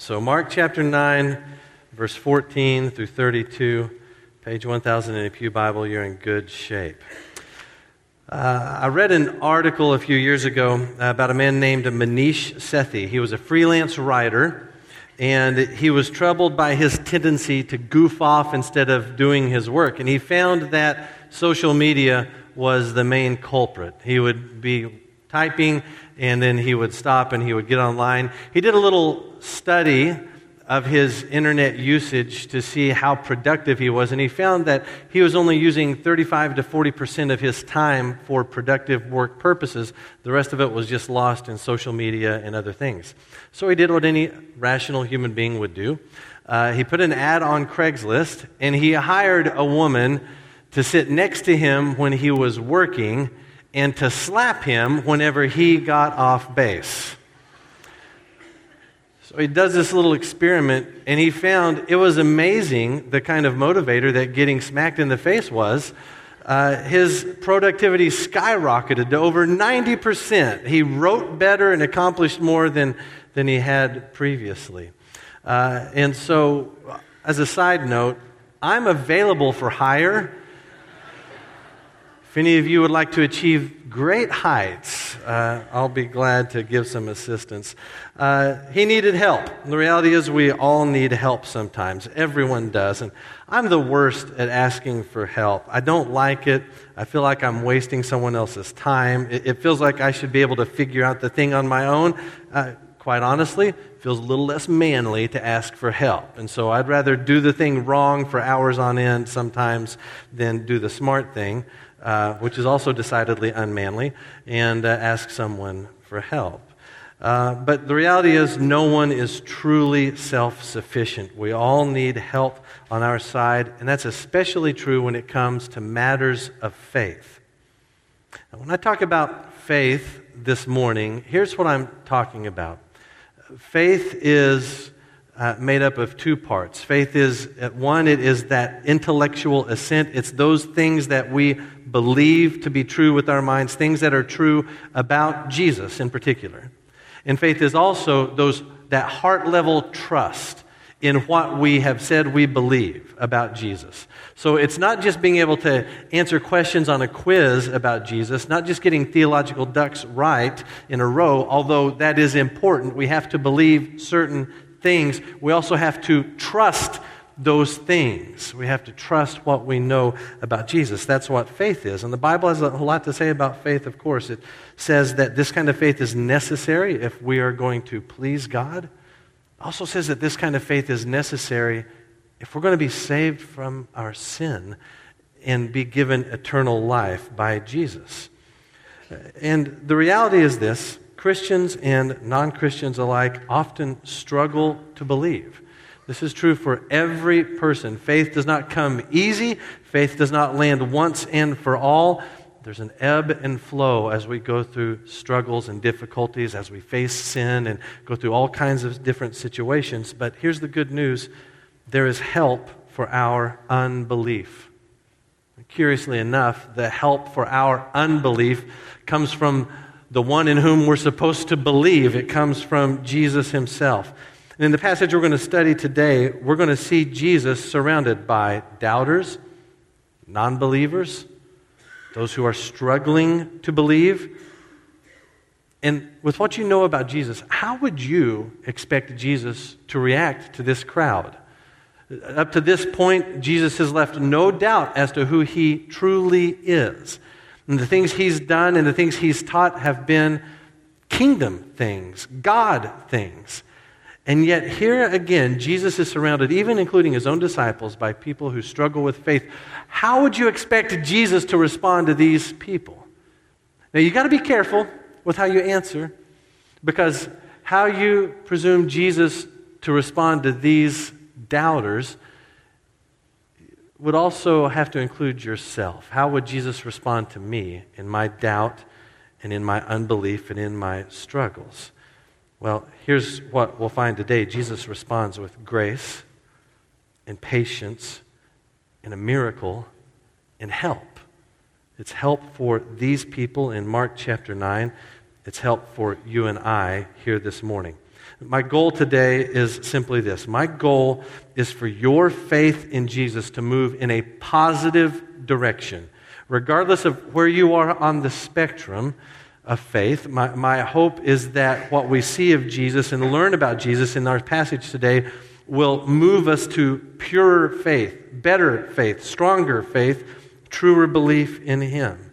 So, Mark chapter 9, verse 14 through 32, page 1000 in a Pew Bible, you're in good shape. Uh, I read an article a few years ago about a man named Manish Sethi. He was a freelance writer, and he was troubled by his tendency to goof off instead of doing his work. And he found that social media was the main culprit. He would be typing, and then he would stop and he would get online. He did a little study of his internet usage to see how productive he was, and he found that he was only using 35 to 40 percent of his time for productive work purposes. The rest of it was just lost in social media and other things. So he did what any rational human being would do. Uh, he put an ad on Craigslist, and he hired a woman to sit next to him when he was working and to slap him whenever he got off base. So he does this little experiment, and he found it was amazing the kind of motivator that getting smacked in the face was. Uh, his productivity skyrocketed to over 90%. He wrote better and accomplished more than, than he had previously. Uh, and so, as a side note, I'm available for hire if any of you would like to achieve great heights, uh, I'll be glad to give some assistance. Uh, he needed help. The reality is, we all need help sometimes. Everyone does. And I'm the worst at asking for help. I don't like it. I feel like I'm wasting someone else's time. It, it feels like I should be able to figure out the thing on my own. Uh, quite honestly, feels a little less manly to ask for help. And so I'd rather do the thing wrong for hours on end sometimes than do the smart thing. Uh, which is also decidedly unmanly, and uh, ask someone for help. Uh, but the reality is, no one is truly self sufficient. We all need help on our side, and that's especially true when it comes to matters of faith. Now, when I talk about faith this morning, here's what I'm talking about faith is uh, made up of two parts. Faith is, one, it is that intellectual assent. It's those things that we believe to be true with our minds, things that are true about Jesus in particular. And faith is also those, that heart level trust in what we have said we believe about Jesus. So it's not just being able to answer questions on a quiz about Jesus, not just getting theological ducks right in a row, although that is important. We have to believe certain things, we also have to trust those things. We have to trust what we know about Jesus. That's what faith is. And the Bible has a lot to say about faith, of course. It says that this kind of faith is necessary if we are going to please God. It also says that this kind of faith is necessary if we're going to be saved from our sin and be given eternal life by Jesus. And the reality is this Christians and non Christians alike often struggle to believe. This is true for every person. Faith does not come easy, faith does not land once and for all. There's an ebb and flow as we go through struggles and difficulties, as we face sin and go through all kinds of different situations. But here's the good news there is help for our unbelief. Curiously enough, the help for our unbelief comes from the one in whom we're supposed to believe. It comes from Jesus himself. And in the passage we're going to study today, we're going to see Jesus surrounded by doubters, non believers, those who are struggling to believe. And with what you know about Jesus, how would you expect Jesus to react to this crowd? Up to this point, Jesus has left no doubt as to who he truly is. And the things he's done and the things he's taught have been kingdom things, God things. And yet, here again, Jesus is surrounded, even including his own disciples, by people who struggle with faith. How would you expect Jesus to respond to these people? Now, you've got to be careful with how you answer, because how you presume Jesus to respond to these doubters would also have to include yourself. How would Jesus respond to me in my doubt and in my unbelief and in my struggles? Well, here's what we'll find today Jesus responds with grace and patience and a miracle and help. It's help for these people in Mark chapter 9. It's help for you and I here this morning. My goal today is simply this my goal is for your faith in Jesus to move in a positive direction. Regardless of where you are on the spectrum of faith, my, my hope is that what we see of Jesus and learn about Jesus in our passage today will move us to purer faith, better faith, stronger faith, truer belief in Him.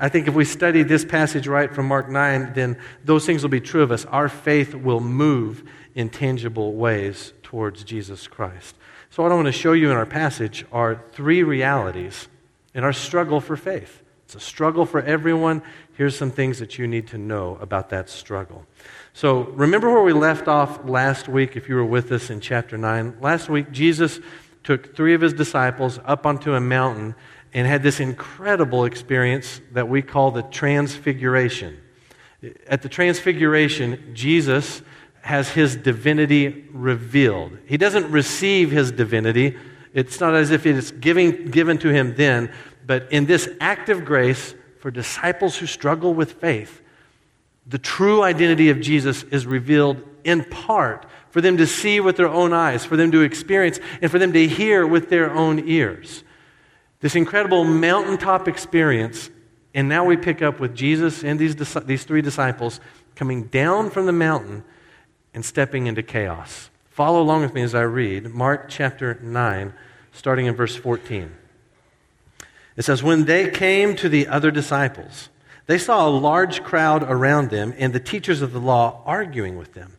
I think if we study this passage right from Mark 9, then those things will be true of us. Our faith will move in tangible ways towards Jesus Christ. So, what I want to show you in our passage are three realities in our struggle for faith. It's a struggle for everyone. Here's some things that you need to know about that struggle. So, remember where we left off last week, if you were with us in chapter 9? Last week, Jesus took three of his disciples up onto a mountain and had this incredible experience that we call the transfiguration. At the transfiguration, Jesus has his divinity revealed. He doesn't receive his divinity. It's not as if it's giving, given to him then, but in this act of grace for disciples who struggle with faith, the true identity of Jesus is revealed in part for them to see with their own eyes, for them to experience, and for them to hear with their own ears. This incredible mountaintop experience. And now we pick up with Jesus and these, these three disciples coming down from the mountain and stepping into chaos. Follow along with me as I read Mark chapter 9, starting in verse 14. It says, When they came to the other disciples, they saw a large crowd around them and the teachers of the law arguing with them.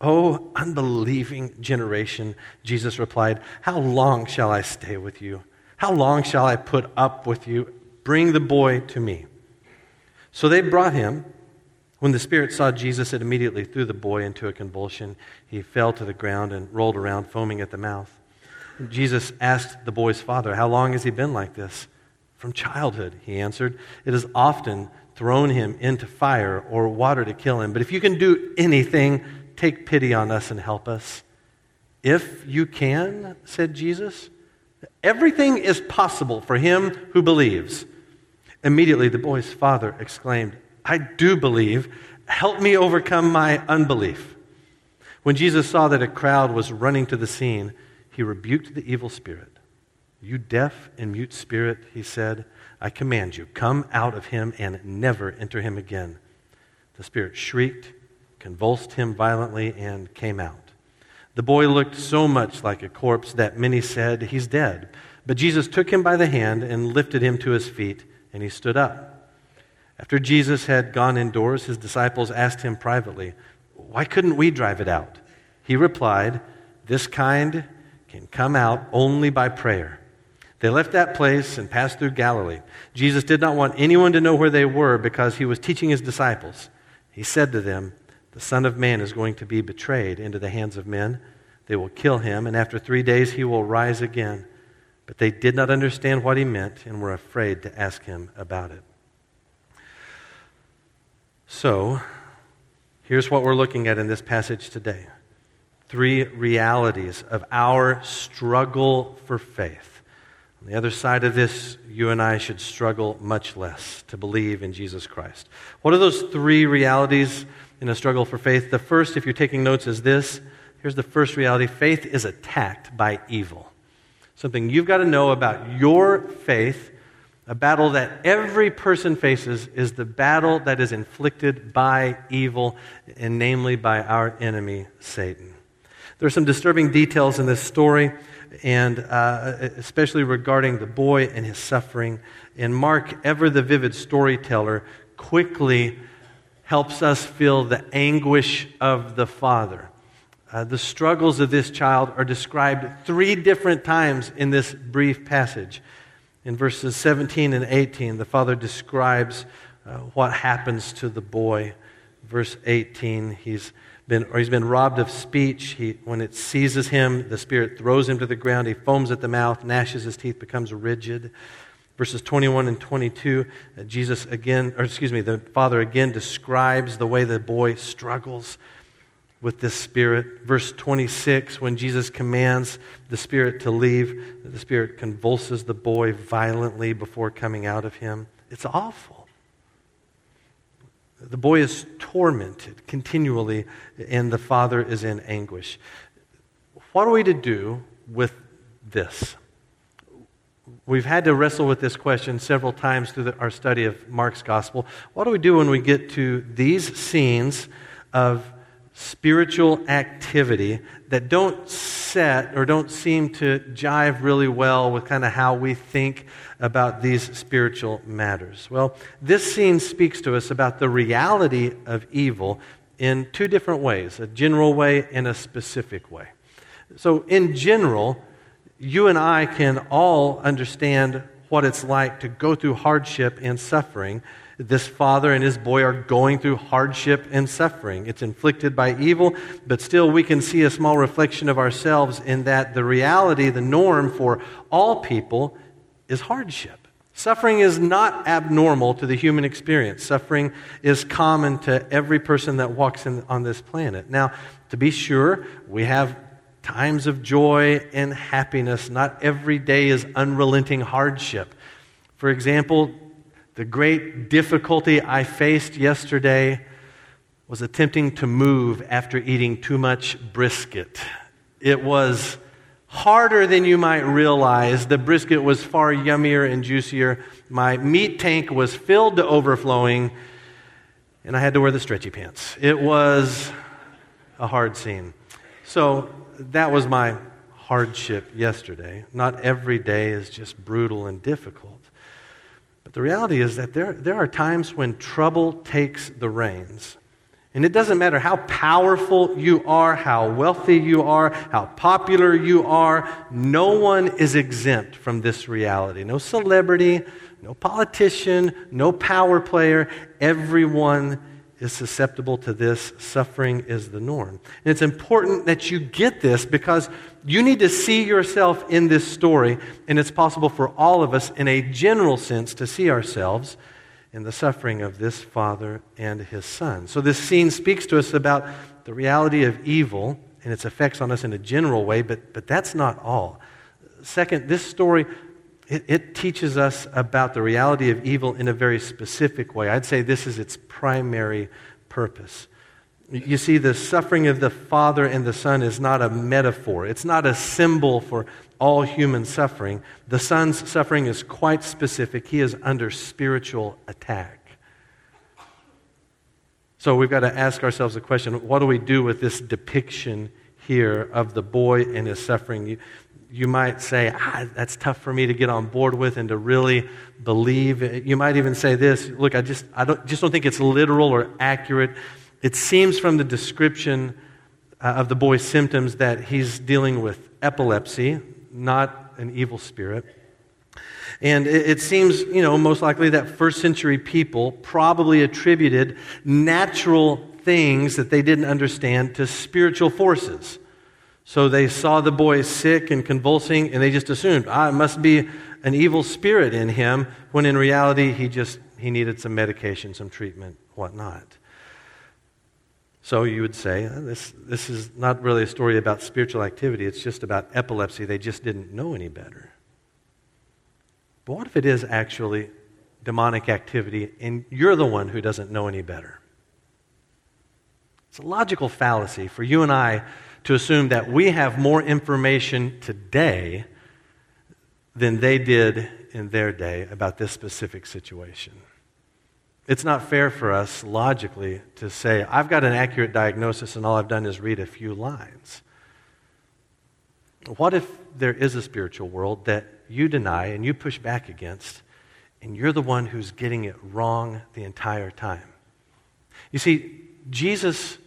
Oh, unbelieving generation, Jesus replied, How long shall I stay with you? How long shall I put up with you? Bring the boy to me. So they brought him. When the Spirit saw Jesus, it immediately threw the boy into a convulsion. He fell to the ground and rolled around, foaming at the mouth. Jesus asked the boy's father, How long has he been like this? From childhood, he answered. It has often thrown him into fire or water to kill him. But if you can do anything, take pity on us and help us? If you can, said Jesus. Everything is possible for him who believes. Immediately, the boy's father exclaimed, I do believe. Help me overcome my unbelief. When Jesus saw that a crowd was running to the scene, he rebuked the evil spirit. You deaf and mute spirit, he said, I command you, come out of him and never enter him again. The spirit shrieked convulsed him violently, and came out. The boy looked so much like a corpse that many said, He's dead. But Jesus took him by the hand and lifted him to his feet, and he stood up. After Jesus had gone indoors, his disciples asked him privately, Why couldn't we drive it out? He replied, This kind can come out only by prayer. They left that place and passed through Galilee. Jesus did not want anyone to know where they were because he was teaching his disciples. He said to them, the Son of Man is going to be betrayed into the hands of men. They will kill him, and after three days he will rise again. But they did not understand what he meant and were afraid to ask him about it. So, here's what we're looking at in this passage today three realities of our struggle for faith. On the other side of this, you and I should struggle much less to believe in Jesus Christ. What are those three realities in a struggle for faith. The first, if you're taking notes, is this. Here's the first reality faith is attacked by evil. Something you've got to know about your faith. A battle that every person faces is the battle that is inflicted by evil, and namely by our enemy, Satan. There are some disturbing details in this story, and uh, especially regarding the boy and his suffering. And Mark, ever the vivid storyteller, quickly helps us feel the anguish of the father. Uh, the struggles of this child are described three different times in this brief passage. In verses 17 and 18, the father describes uh, what happens to the boy. Verse 18, he's been, or he's been robbed of speech. He, when it seizes him, the Spirit throws him to the ground. He foams at the mouth, gnashes his teeth, becomes rigid. Verses 21 and 22, uh, Jesus again, or excuse me, the Father again describes the way the boy struggles with this Spirit. Verse 26, when Jesus commands the Spirit to leave, the Spirit convulses the boy violently before coming out of him. It's awful. The boy is tormented continually, and the Father is in anguish. What are we to do with this? We've had to wrestle with this question several times through the, our study of Mark's gospel. What do we do when we get to these scenes of spiritual activity that don't set or don't seem to jive really well with kind of how we think about these spiritual matters? Well, this scene speaks to us about the reality of evil in two different ways a general way and a specific way. So, in general, you and I can all understand what it's like to go through hardship and suffering. This father and his boy are going through hardship and suffering. It's inflicted by evil, but still we can see a small reflection of ourselves in that the reality, the norm for all people is hardship. Suffering is not abnormal to the human experience. Suffering is common to every person that walks in, on this planet. Now, to be sure, we have times of joy and happiness. Not every day is unrelenting hardship. For example, the great difficulty I faced yesterday was attempting to move after eating too much brisket. It was harder than you might realize. The brisket was far yummier and juicier. My meat tank was filled to overflowing, and I had to wear the stretchy pants. It was a hard scene. So, that was my hardship yesterday. Not every day is just brutal and difficult. But the reality is that there, there are times when trouble takes the reins. And it doesn't matter how powerful you are, how wealthy you are, how popular you are, no one is exempt from this reality. No celebrity, no politician, no power player. Everyone is susceptible to this. Suffering is the norm. And it's important that you get this because you need to see yourself in this story, and it's possible for all of us, in a general sense, to see ourselves in the suffering of this father and his son. So, this scene speaks to us about the reality of evil and its effects on us in a general way, but, but that's not all. Second, this story it, it, teaches us about the reality of evil in a very specific way. I'd say this is its primary purpose. You see, the suffering of the Father and the Son is not a metaphor, it's not a symbol for all human suffering. The Son's suffering is quite specific, he is under spiritual attack. So we've got to ask ourselves the question what do we do with this depiction here of the boy and his suffering? You, you might say, ah, that's tough for me to get on board with and to really believe. You might even say this look, I just, I don't, just don't think it's literal or accurate. It seems from the description uh, of the boy's symptoms that he's dealing with epilepsy, not an evil spirit. And it, it seems, you know, most likely that first century people probably attributed natural things that they didn't understand to spiritual forces. So they saw the boy sick and convulsing, and they just assumed, ah, it must be an evil spirit in him, when in reality he just he needed some medication, some treatment, whatnot. So you would say, ah, this, this is not really a story about spiritual activity, it's just about epilepsy. They just didn't know any better. But what if it is actually demonic activity and you're the one who doesn't know any better? It's a logical fallacy for you and I to assume that we have more information today than they did in their day about this specific situation. It's not fair for us, logically, to say, I've got an accurate diagnosis and all I've done is read a few lines. What if there is a spiritual world that you deny and you push back against, and you're the one who's getting it wrong the entire time? You see, Jesus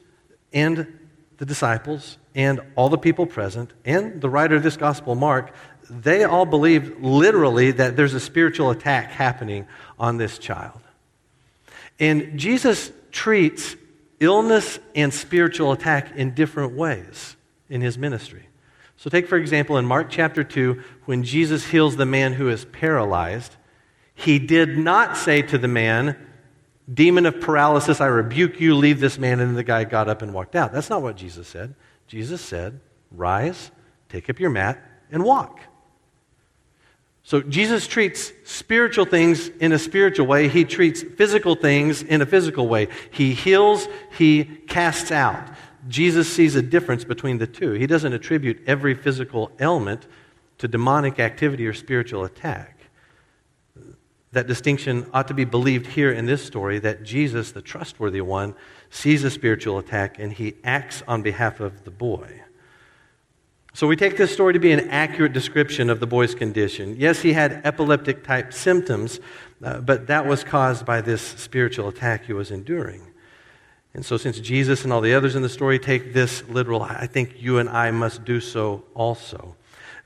and the disciples and all the people present, and the writer of this gospel, Mark, they all believe literally that there's a spiritual attack happening on this child. And Jesus treats illness and spiritual attack in different ways in his ministry. So, take for example, in Mark chapter 2, when Jesus heals the man who is paralyzed, he did not say to the man, Demon of paralysis, I rebuke you, leave this man. And the guy got up and walked out. That's not what Jesus said. Jesus said, Rise, take up your mat, and walk. So Jesus treats spiritual things in a spiritual way. He treats physical things in a physical way. He heals, he casts out. Jesus sees a difference between the two. He doesn't attribute every physical ailment to demonic activity or spiritual attack. That distinction ought to be believed here in this story that Jesus, the trustworthy one, sees a spiritual attack and he acts on behalf of the boy. So we take this story to be an accurate description of the boy's condition. Yes, he had epileptic type symptoms, uh, but that was caused by this spiritual attack he was enduring. And so, since Jesus and all the others in the story take this literal, I think you and I must do so also.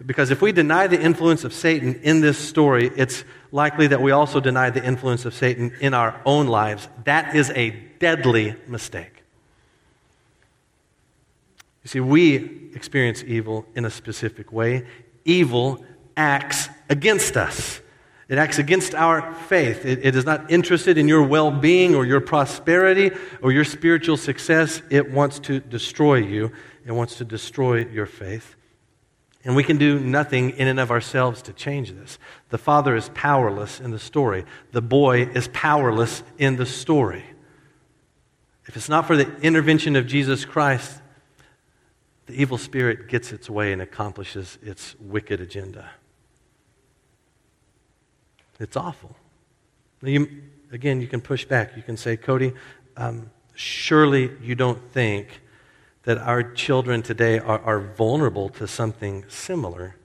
Because if we deny the influence of Satan in this story, it's likely that we also deny the influence of Satan in our own lives. That is a deadly mistake. You see, we experience evil in a specific way. Evil acts against us. It acts against our faith. It, it is not interested in your well being or your prosperity or your spiritual success. It wants to destroy you, it wants to destroy your faith. And we can do nothing in and of ourselves to change this. The father is powerless in the story, the boy is powerless in the story. If it's not for the intervention of Jesus Christ, the evil spirit gets its way and accomplishes its wicked agenda. It's awful. You, again, you can push back. You can say, Cody, um, surely you don't think that our children today are, are vulnerable to something similar.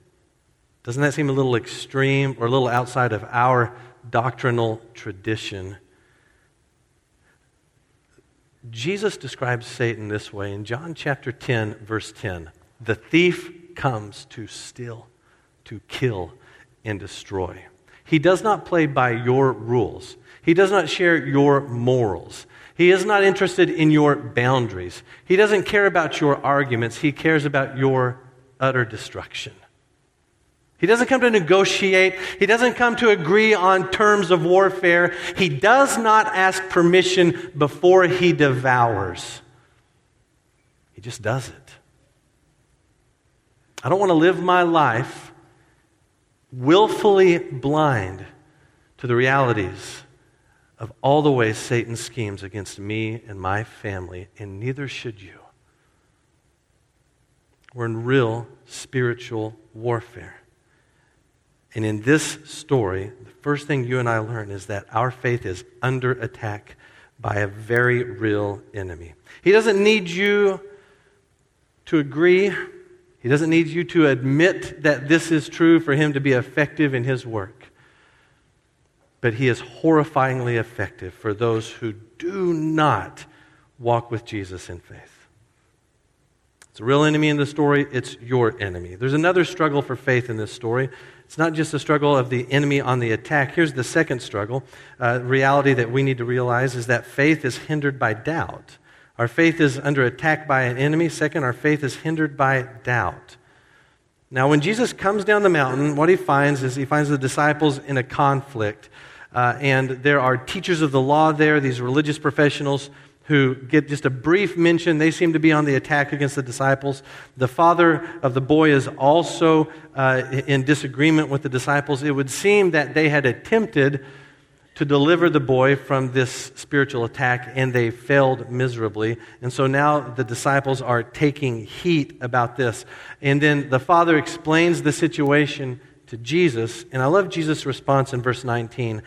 Doesn't that seem a little extreme or a little outside of our doctrinal tradition? Jesus describes Satan this way in John chapter 10, verse 10. The thief comes to steal, to kill, and destroy. He does not play by your rules. He does not share your morals. He is not interested in your boundaries. He doesn't care about your arguments. He cares about your utter destruction. He doesn't come to negotiate. He doesn't come to agree on terms of warfare. He does not ask permission before he devours. He just does it. I don't want to live my life willfully blind to the realities of all the ways Satan schemes against me and my family, and neither should you. We're in real spiritual warfare. And in this story, the first thing you and I learn is that our faith is under attack by a very real enemy. He doesn't need you to agree he doesn't need you to admit that this is true for him to be effective in his work. But he is horrifyingly effective for those who do not walk with Jesus in faith. It's a real enemy in the story, it's your enemy. There's another struggle for faith in this story. It's not just a struggle of the enemy on the attack. Here's the second struggle. Uh, reality that we need to realize is that faith is hindered by doubt. Our faith is under attack by an enemy. Second, our faith is hindered by doubt. Now, when Jesus comes down the mountain, what he finds is he finds the disciples in a conflict. Uh, and there are teachers of the law there, these religious professionals who get just a brief mention. They seem to be on the attack against the disciples. The father of the boy is also uh, in disagreement with the disciples. It would seem that they had attempted to deliver the boy from this spiritual attack, and they failed miserably. And so now the disciples are taking heat about this. And then the father explains the situation to Jesus. And I love Jesus' response in verse 19.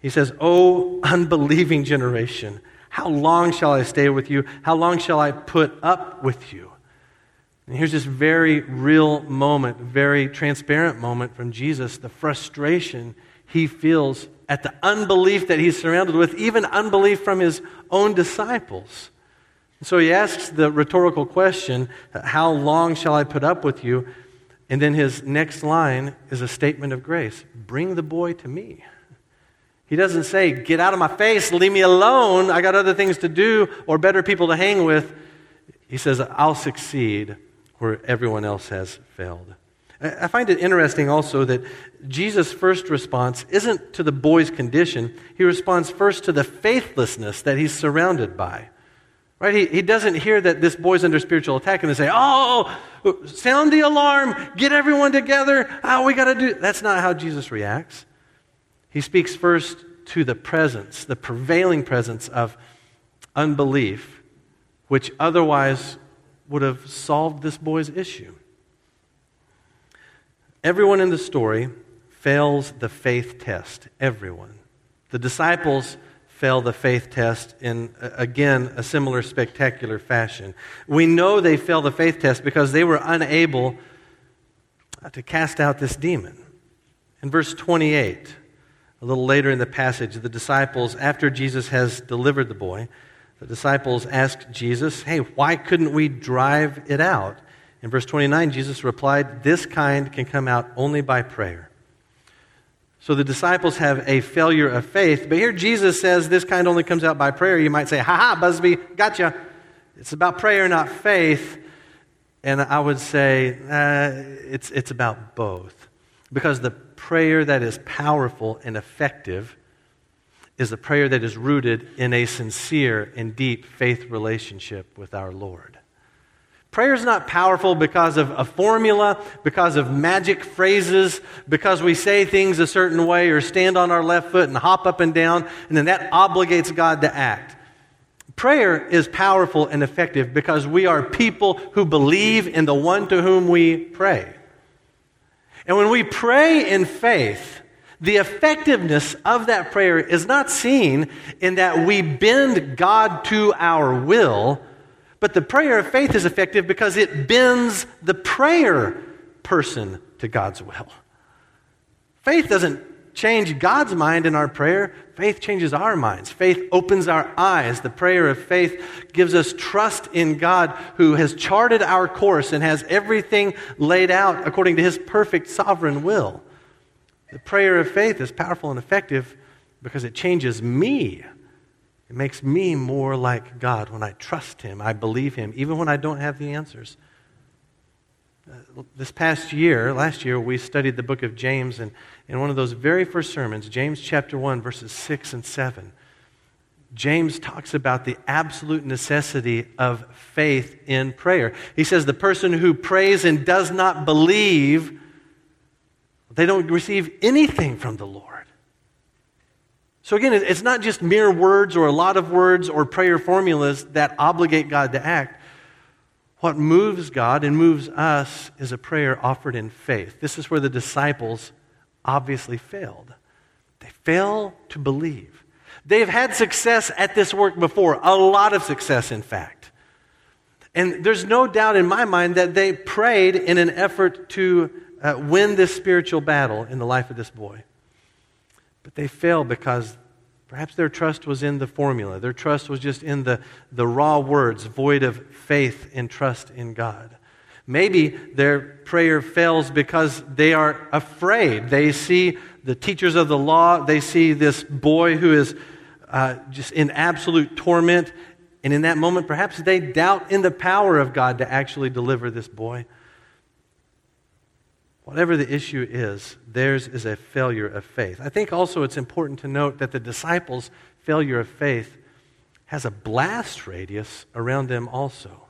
He says, O unbelieving generation, how long shall I stay with you? How long shall I put up with you? And here's this very real moment, very transparent moment from Jesus, the frustration he feels at the unbelief that he's surrounded with, even unbelief from his own disciples. So he asks the rhetorical question, How long shall I put up with you? And then his next line is a statement of grace Bring the boy to me. He doesn't say, Get out of my face, leave me alone, I got other things to do or better people to hang with. He says, I'll succeed where everyone else has failed. I find it interesting also that Jesus' first response isn't to the boy's condition. He responds first to the faithlessness that he's surrounded by. Right? He, he doesn't hear that this boy's under spiritual attack and they say, Oh, oh, oh sound the alarm, get everyone together. Oh, we got to do. That's not how Jesus reacts. He speaks first to the presence, the prevailing presence of unbelief, which otherwise would have solved this boy's issue. Everyone in the story fails the faith test. Everyone. The disciples fail the faith test in, again, a similar spectacular fashion. We know they fail the faith test because they were unable to cast out this demon. In verse 28, a little later in the passage, the disciples, after Jesus has delivered the boy, the disciples ask Jesus, Hey, why couldn't we drive it out? In verse 29, Jesus replied, This kind can come out only by prayer. So the disciples have a failure of faith, but here Jesus says this kind only comes out by prayer. You might say, Ha ha, Busby, gotcha. It's about prayer, not faith. And I would say uh, it's, it's about both. Because the prayer that is powerful and effective is a prayer that is rooted in a sincere and deep faith relationship with our Lord. Prayer is not powerful because of a formula, because of magic phrases, because we say things a certain way or stand on our left foot and hop up and down, and then that obligates God to act. Prayer is powerful and effective because we are people who believe in the one to whom we pray. And when we pray in faith, the effectiveness of that prayer is not seen in that we bend God to our will but the prayer of faith is effective because it bends the prayer person to God's will. Faith doesn't change God's mind in our prayer, faith changes our minds. Faith opens our eyes. The prayer of faith gives us trust in God who has charted our course and has everything laid out according to his perfect sovereign will. The prayer of faith is powerful and effective because it changes me it makes me more like God when I trust Him, I believe Him, even when I don't have the answers. This past year, last year, we studied the book of James, and in one of those very first sermons, James chapter 1, verses 6 and 7, James talks about the absolute necessity of faith in prayer. He says the person who prays and does not believe, they don't receive anything from the Lord. So again, it's not just mere words or a lot of words or prayer formulas that obligate God to act. What moves God and moves us is a prayer offered in faith. This is where the disciples obviously failed. They fail to believe. They've had success at this work before, a lot of success, in fact. And there's no doubt in my mind that they prayed in an effort to uh, win this spiritual battle in the life of this boy. But they failed because perhaps their trust was in the formula. Their trust was just in the, the raw words, void of faith and trust in God. Maybe their prayer fails because they are afraid. They see the teachers of the law, they see this boy who is uh, just in absolute torment. And in that moment, perhaps they doubt in the power of God to actually deliver this boy. Whatever the issue is, theirs is a failure of faith. I think also it's important to note that the disciples' failure of faith has a blast radius around them also.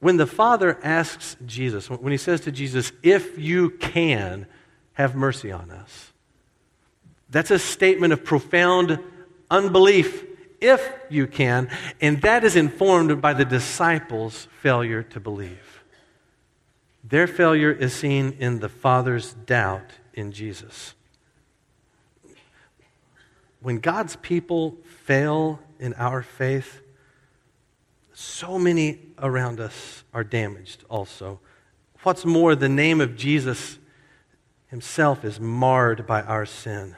When the Father asks Jesus, when he says to Jesus, If you can, have mercy on us, that's a statement of profound unbelief, if you can, and that is informed by the disciples' failure to believe. Their failure is seen in the Father's doubt in Jesus. When God's people fail in our faith, so many around us are damaged also. What's more, the name of Jesus himself is marred by our sin.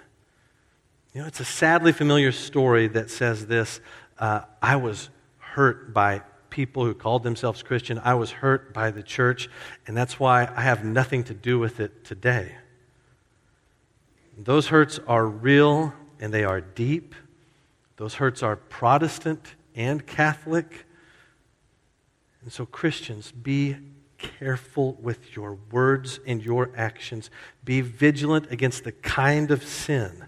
You know, it's a sadly familiar story that says this uh, I was hurt by people who called themselves Christian. I was hurt by the church, and that's why I have nothing to do with it today. Those hurts are real and they are deep. Those hurts are Protestant and Catholic. And so, Christians, be careful with your words and your actions. Be vigilant against the kind of sin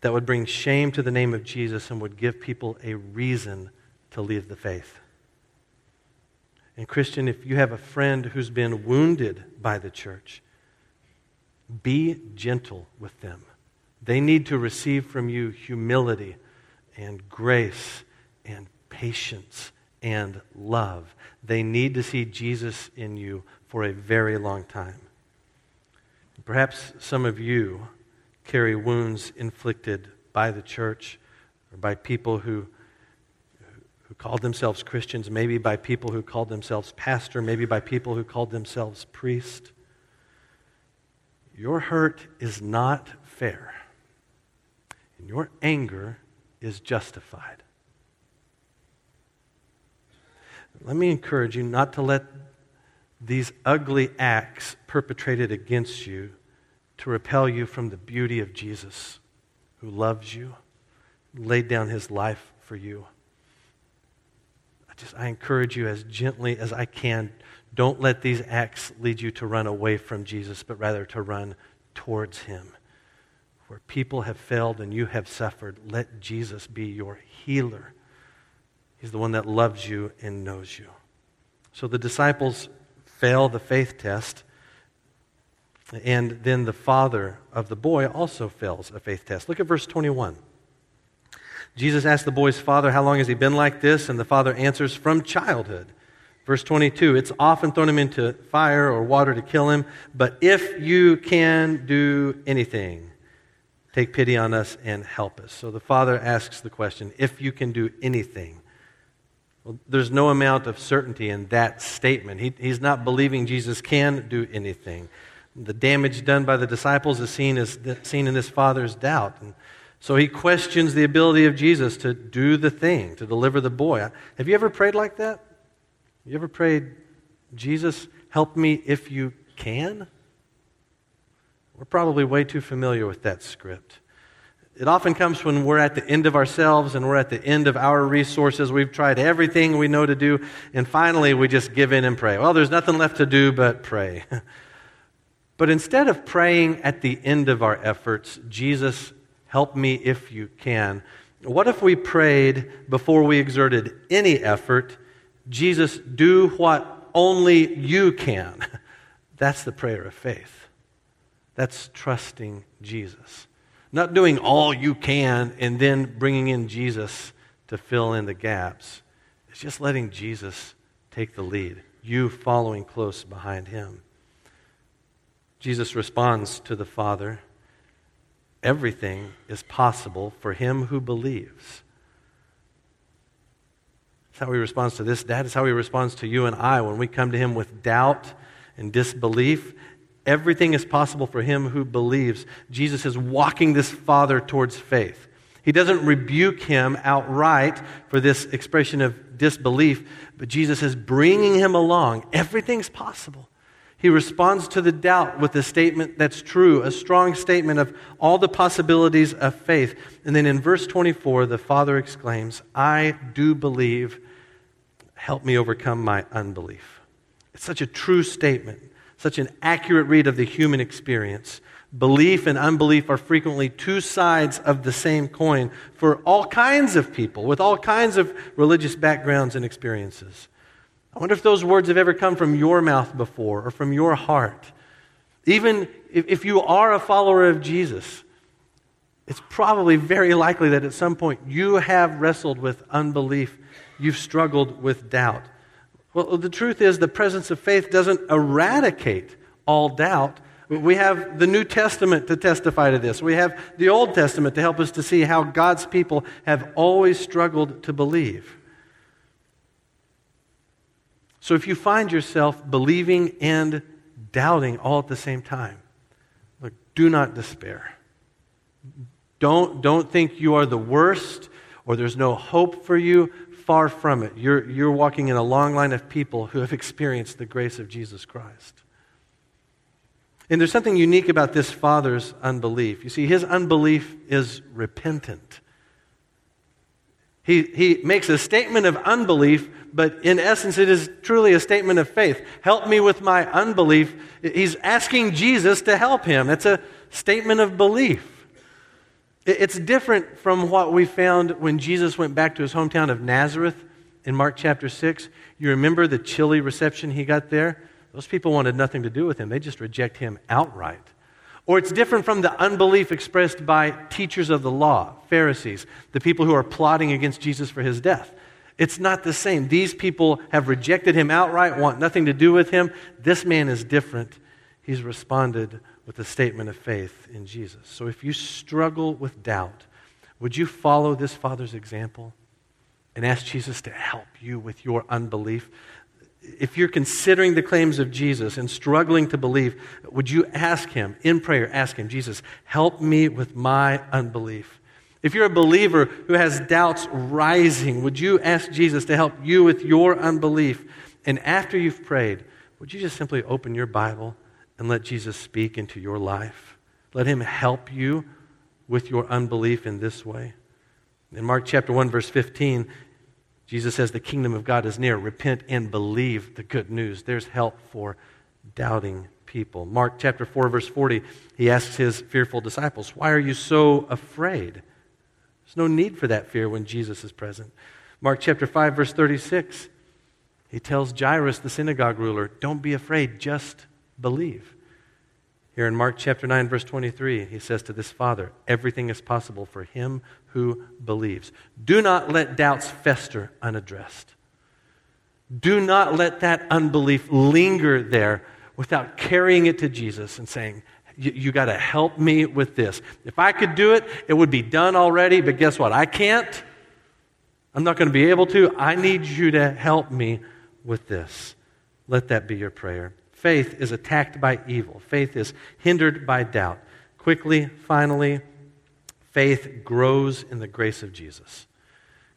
that would bring shame to the name of Jesus and would give people a reason to leave the faith. And, Christian, if you have a friend who's been wounded by the church, be gentle with them. They need to receive from you humility and grace and patience and love. They need to see Jesus in you for a very long time. Perhaps some of you carry wounds inflicted by the church or by people who, called themselves Christians, maybe by people who called themselves pastor, maybe by people who called themselves priest. Your hurt is not fair, and your anger is justified. Let me encourage you not to let these ugly acts perpetrated against you to repel you from the beauty of Jesus who loves you, laid down his life for you. Just I encourage you as gently as I can don't let these acts lead you to run away from Jesus, but rather to run towards him. Where people have failed and you have suffered, let Jesus be your healer. He's the one that loves you and knows you. So the disciples fail the faith test, and then the father of the boy also fails a faith test. Look at verse 21. Jesus asked the boy's father, How long has he been like this? And the father answers, From childhood. Verse 22 It's often thrown him into fire or water to kill him, but if you can do anything, take pity on us and help us. So the father asks the question if you can do anything. Well, there's no amount of certainty in that statement. He, he's not believing Jesus can do anything. The damage done by the disciples is seen, as, seen in this father's doubt. And so he questions the ability of Jesus to do the thing, to deliver the boy. Have you ever prayed like that? You ever prayed, Jesus, help me if you can? We're probably way too familiar with that script. It often comes when we're at the end of ourselves and we're at the end of our resources. We've tried everything we know to do, and finally we just give in and pray. Well, there's nothing left to do but pray. but instead of praying at the end of our efforts, Jesus, help me if you can, what if we prayed before we exerted any effort Jesus, do what only you can. That's the prayer of faith. That's trusting Jesus. Not doing all you can and then bringing in Jesus to fill in the gaps. It's just letting Jesus take the lead, you following close behind him. Jesus responds to the Father everything is possible for him who believes That's how he responds to this dad. It's how he responds to you and I when we come to him with doubt and disbelief. Everything is possible for him who believes. Jesus is walking this father towards faith. He doesn't rebuke him outright for this expression of disbelief, but Jesus is bringing him along. Everything's possible. He responds to the doubt with a statement that's true, a strong statement of all the possibilities of faith. And then in verse 24, the father exclaims, I do believe help me overcome my unbelief. It's such a true statement, such an accurate read of the human experience. Belief and unbelief are frequently two sides of the same coin for all kinds of people with all kinds of religious backgrounds and experiences. I wonder if those words have ever come from your mouth before or from your heart. Even if you are a follower of Jesus, it's probably very likely that at some point you have wrestled with unbelief you've struggled with doubt. Well, the truth is, the presence of faith doesn't eradicate all doubt. We have the New Testament to testify to this. We have the Old Testament to help us to see how God's people have always struggled to believe. So if you find yourself believing and doubting all at the same time, look, do not despair. Don't, don't think you are the worst or there's no hope for you. Far from it. You're, you're walking in a long line of people who have experienced the grace of Jesus Christ. And there's something unique about this father's unbelief. You see, his unbelief is repentant. He, he makes a statement of unbelief, but in essence, it is truly a statement of faith. Help me with my unbelief. He's asking Jesus to help him. It's a statement of belief. It's different from what we found when Jesus went back to his hometown of Nazareth in Mark chapter 6. You remember the chilly reception he got there? Those people wanted nothing to do with him, they just reject him outright. Or it's different from the unbelief expressed by teachers of the law, Pharisees, the people who are plotting against Jesus for his death. It's not the same. These people have rejected him outright, want nothing to do with him. This man is different. He's responded with a statement of faith in Jesus. So if you struggle with doubt, would you follow this father's example and ask Jesus to help you with your unbelief? If you're considering the claims of Jesus and struggling to believe, would you ask Him in prayer, ask Him, Jesus, help me with my unbelief? If you're a believer who has doubts rising, would you ask Jesus to help you with your unbelief? And after you've prayed, would you just simply open your Bible and let Jesus speak into your life? Let Him help you with your unbelief in this way. In Mark chapter 1, verse 15, Jesus says the kingdom of God is near. Repent and believe the good news. There's help for doubting people. Mark chapter 4, verse 40, he asks his fearful disciples, Why are you so afraid? There's no need for that fear when Jesus is present. Mark chapter 5, verse 36, he tells Jairus, the synagogue ruler, Don't be afraid, just believe. Here in Mark chapter 9, verse 23, he says to this father, Everything is possible for him who believes. Do not let doubts fester unaddressed. Do not let that unbelief linger there without carrying it to Jesus and saying, you, got to help me with this. If I could do it, it would be done already, but guess what? I can't. I'm not going to be able to. I need you to help me with this. Let that be your prayer. Faith is attacked by evil, faith is hindered by doubt. Quickly, finally, faith grows in the grace of Jesus.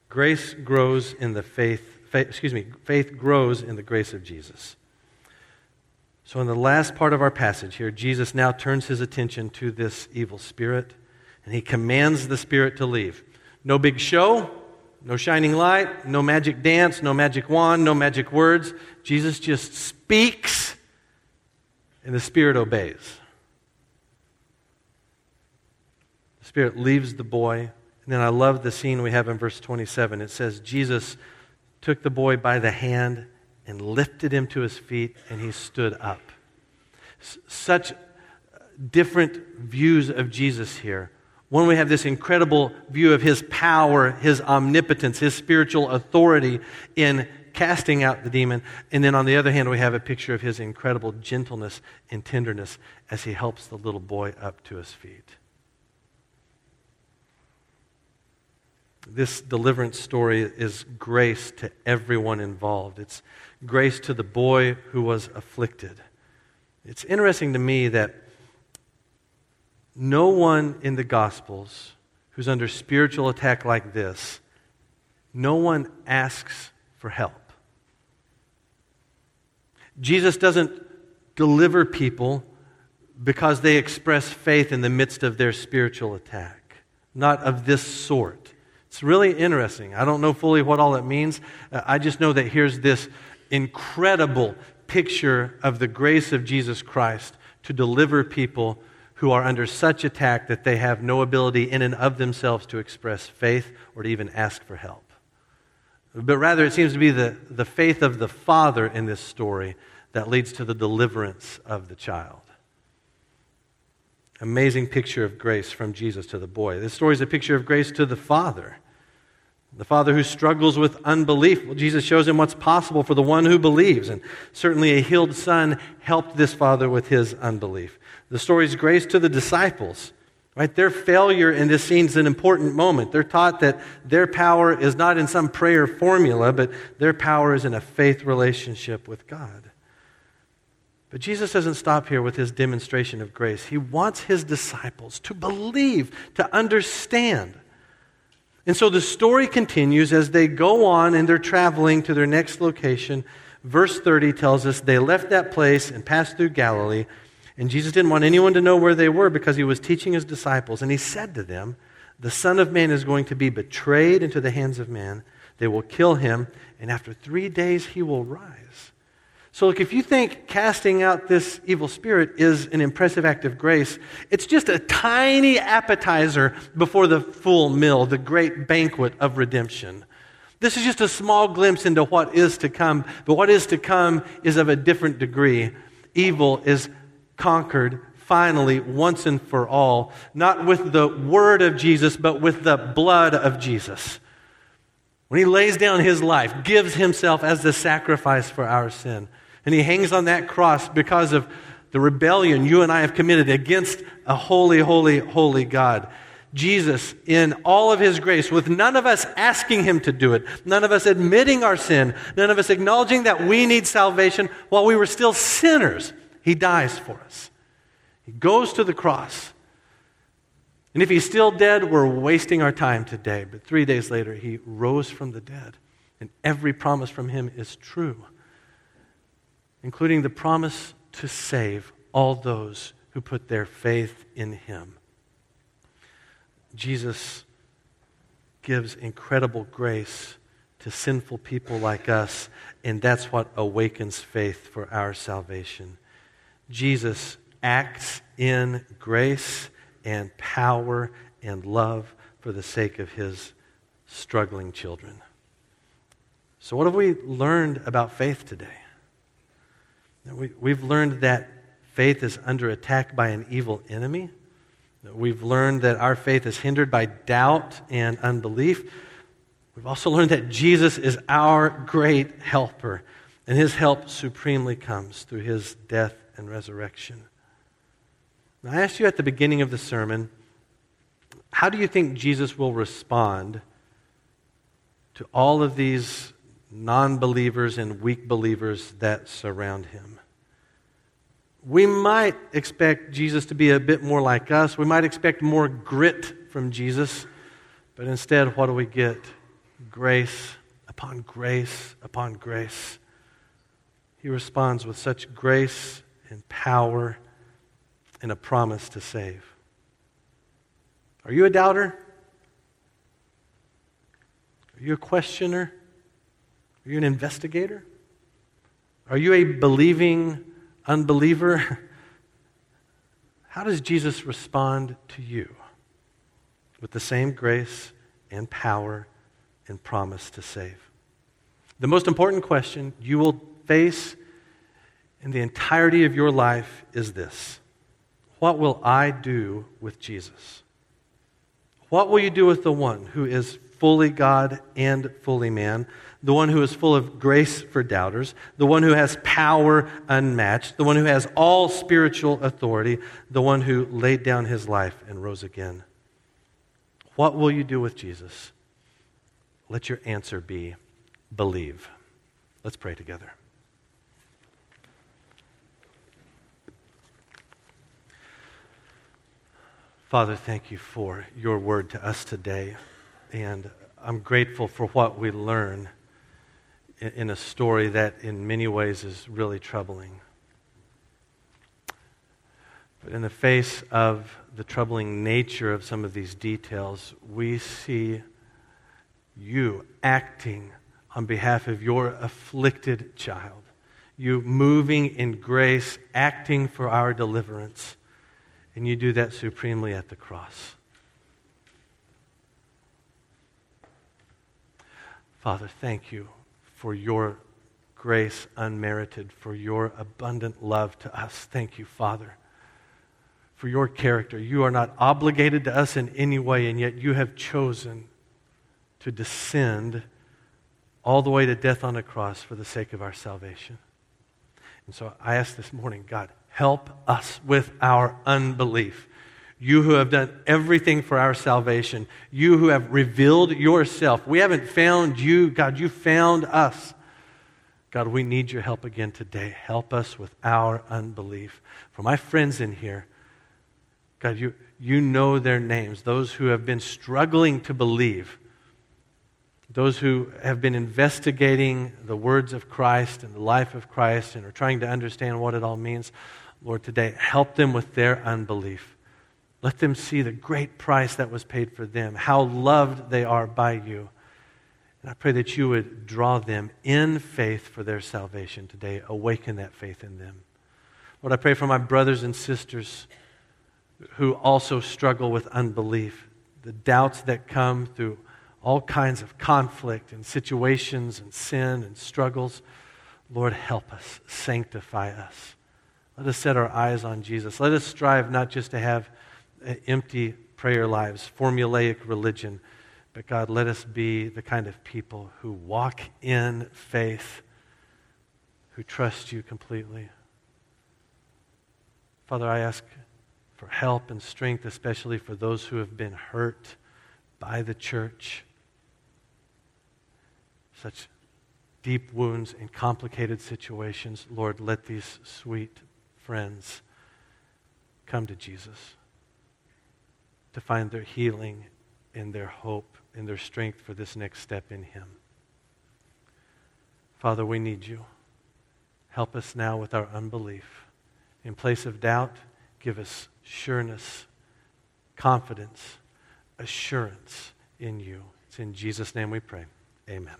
Grace grows in the faith, faith, excuse me, faith grows in the grace of Jesus. So, in the last part of our passage here, Jesus now turns his attention to this evil spirit and he commands the spirit to leave. No big show, no shining light, no magic dance, no magic wand, no magic words. Jesus just speaks and the Spirit obeys. The Spirit leaves the boy. And then I love the scene we have in verse 27. It says, Jesus took the boy by the hand and lifted him to his feet, and he stood up. S- such different views of Jesus here. One, we have this incredible view of his power, his omnipotence, his spiritual authority in casting out the demon. And then on the other hand, we have a picture of his incredible gentleness and tenderness as he helps the little boy up to his feet. This deliverance story is grace to everyone involved. It's grace to the boy who was afflicted. It's interesting to me that no one in the Gospels who's under spiritual attack like this, no one asks for help. Jesus doesn't deliver people because they express faith in the midst of their spiritual attack. Not of this sort. It's really interesting. I don't know fully what all it means. Uh, I just know that here's this incredible picture of the grace of Jesus Christ to deliver people who are under such attack that they have no ability in and of themselves to express faith or to even ask for help. But rather, it seems to be the, the faith of the father in this story that leads to the deliverance of the child. Amazing picture of grace from Jesus to the boy. This story is a picture of grace to the father. The father who struggles with unbelief. Well, Jesus shows him what's possible for the one who believes. And certainly a healed son helped this father with his unbelief. The story is grace to the disciples Right? Their failure in this scene is an important moment. They're taught that their power is not in some prayer formula, but their power is in a faith relationship with God. But Jesus doesn't stop here with his demonstration of grace. He wants his disciples to believe, to understand. And so the story continues as they go on and they're traveling to their next location. Verse 30 tells us they left that place and passed through Galilee And Jesus didn't want anyone to know where they were because he was teaching his disciples. And he said to them, The Son of Man is going to be betrayed into the hands of men. They will kill him, and after three days he will rise. So, look, if you think casting out this evil spirit is an impressive act of grace, it's just a tiny appetizer before the full meal, the great banquet of redemption. This is just a small glimpse into what is to come, but what is to come is of a different degree. Evil is conquered finally, once and for all, not with the word of Jesus, but with the blood of Jesus. When he lays down his life, gives himself as the sacrifice for our sin, and he hangs on that cross because of the rebellion you and I have committed against a holy, holy, holy God. Jesus, in all of his grace, with none of us asking him to do it, none of us admitting our sin, none of us acknowledging that we need salvation while we were still sinners, he dies for us. He goes to the cross. And if he's still dead, we're wasting our time today. But three days later, he rose from the dead. And every promise from him is true, including the promise to save all those who put their faith in him. Jesus gives incredible grace to sinful people like us, and that's what awakens faith for our salvation. Jesus acts in grace and power and love for the sake of his struggling children. So, what have we learned about faith today? We, have learned that faith is under attack by an evil enemy. We've learned that our faith is hindered by doubt and unbelief. We've also learned that Jesus is our great helper, and his help supremely comes through his death and resurrection. Now, I asked you at the beginning of the sermon, how do you think Jesus will respond to all of these non believers and weak believers that surround him? We might expect Jesus to be a bit more like us. We might expect more grit from Jesus. But instead, what do we get? Grace upon grace upon grace. He responds with such grace and power and a promise to save. Are you a doubter? Are you a questioner? Are you an investigator? Are you a believing unbeliever? How does Jesus respond to you? With the same grace and power and promise to save. The most important question you will face in the entirety of your life is this What will I do with Jesus? What will you do with the one who is fully God and fully man, the one who is full of grace for doubters, the one who has power unmatched, the one who has all spiritual authority, the one who laid down his life and rose again? What will you do with Jesus? Let your answer be believe. Let's pray together. Father, thank you for your word to us today. And I'm grateful for what we learn in a story that, in many ways, is really troubling. But in the face of the troubling nature of some of these details, we see you acting on behalf of your afflicted child, you moving in grace, acting for our deliverance. And you do that supremely at the cross. Father, thank you for your grace unmerited, for your abundant love to us. Thank you, Father, for your character. You are not obligated to us in any way, and yet you have chosen to descend all the way to death on a cross for the sake of our salvation. And so I ask this morning, God, help us with our unbelief. You who have done everything for our salvation, you who have revealed yourself. We haven't found you, God, you found us. God, we need your help again today. Help us with our unbelief. For my friends in here, God, you, you know their names, those who have been struggling to believe those who have been investigating the words of Christ and the life of Christ and are trying to understand what it all means, Lord, today. Help them with their unbelief. Let them see the great price that was paid for them, how loved they are by you. And I pray that you would draw them in faith for their salvation today. Awaken that faith in them. Lord, I pray for my brothers and sisters who also struggle with unbelief, the doubts that come through all kinds of conflict and situations and sin and struggles. Lord, help us, sanctify us. Let us set our eyes on Jesus. Let us strive not just to have uh, empty prayer lives, formulaic religion, but God, let us be the kind of people who walk in faith, who trust you completely. Father, I ask for help and strength, especially for those who have been hurt by the church. Such deep wounds and complicated situations. Lord, let these sweet friends come to Jesus to find their healing and their hope and their strength for this next step in Him. Father, we need you. Help us now with our unbelief. In place of doubt, give us sureness, confidence, assurance in you. It's in Jesus' name we pray. Amen.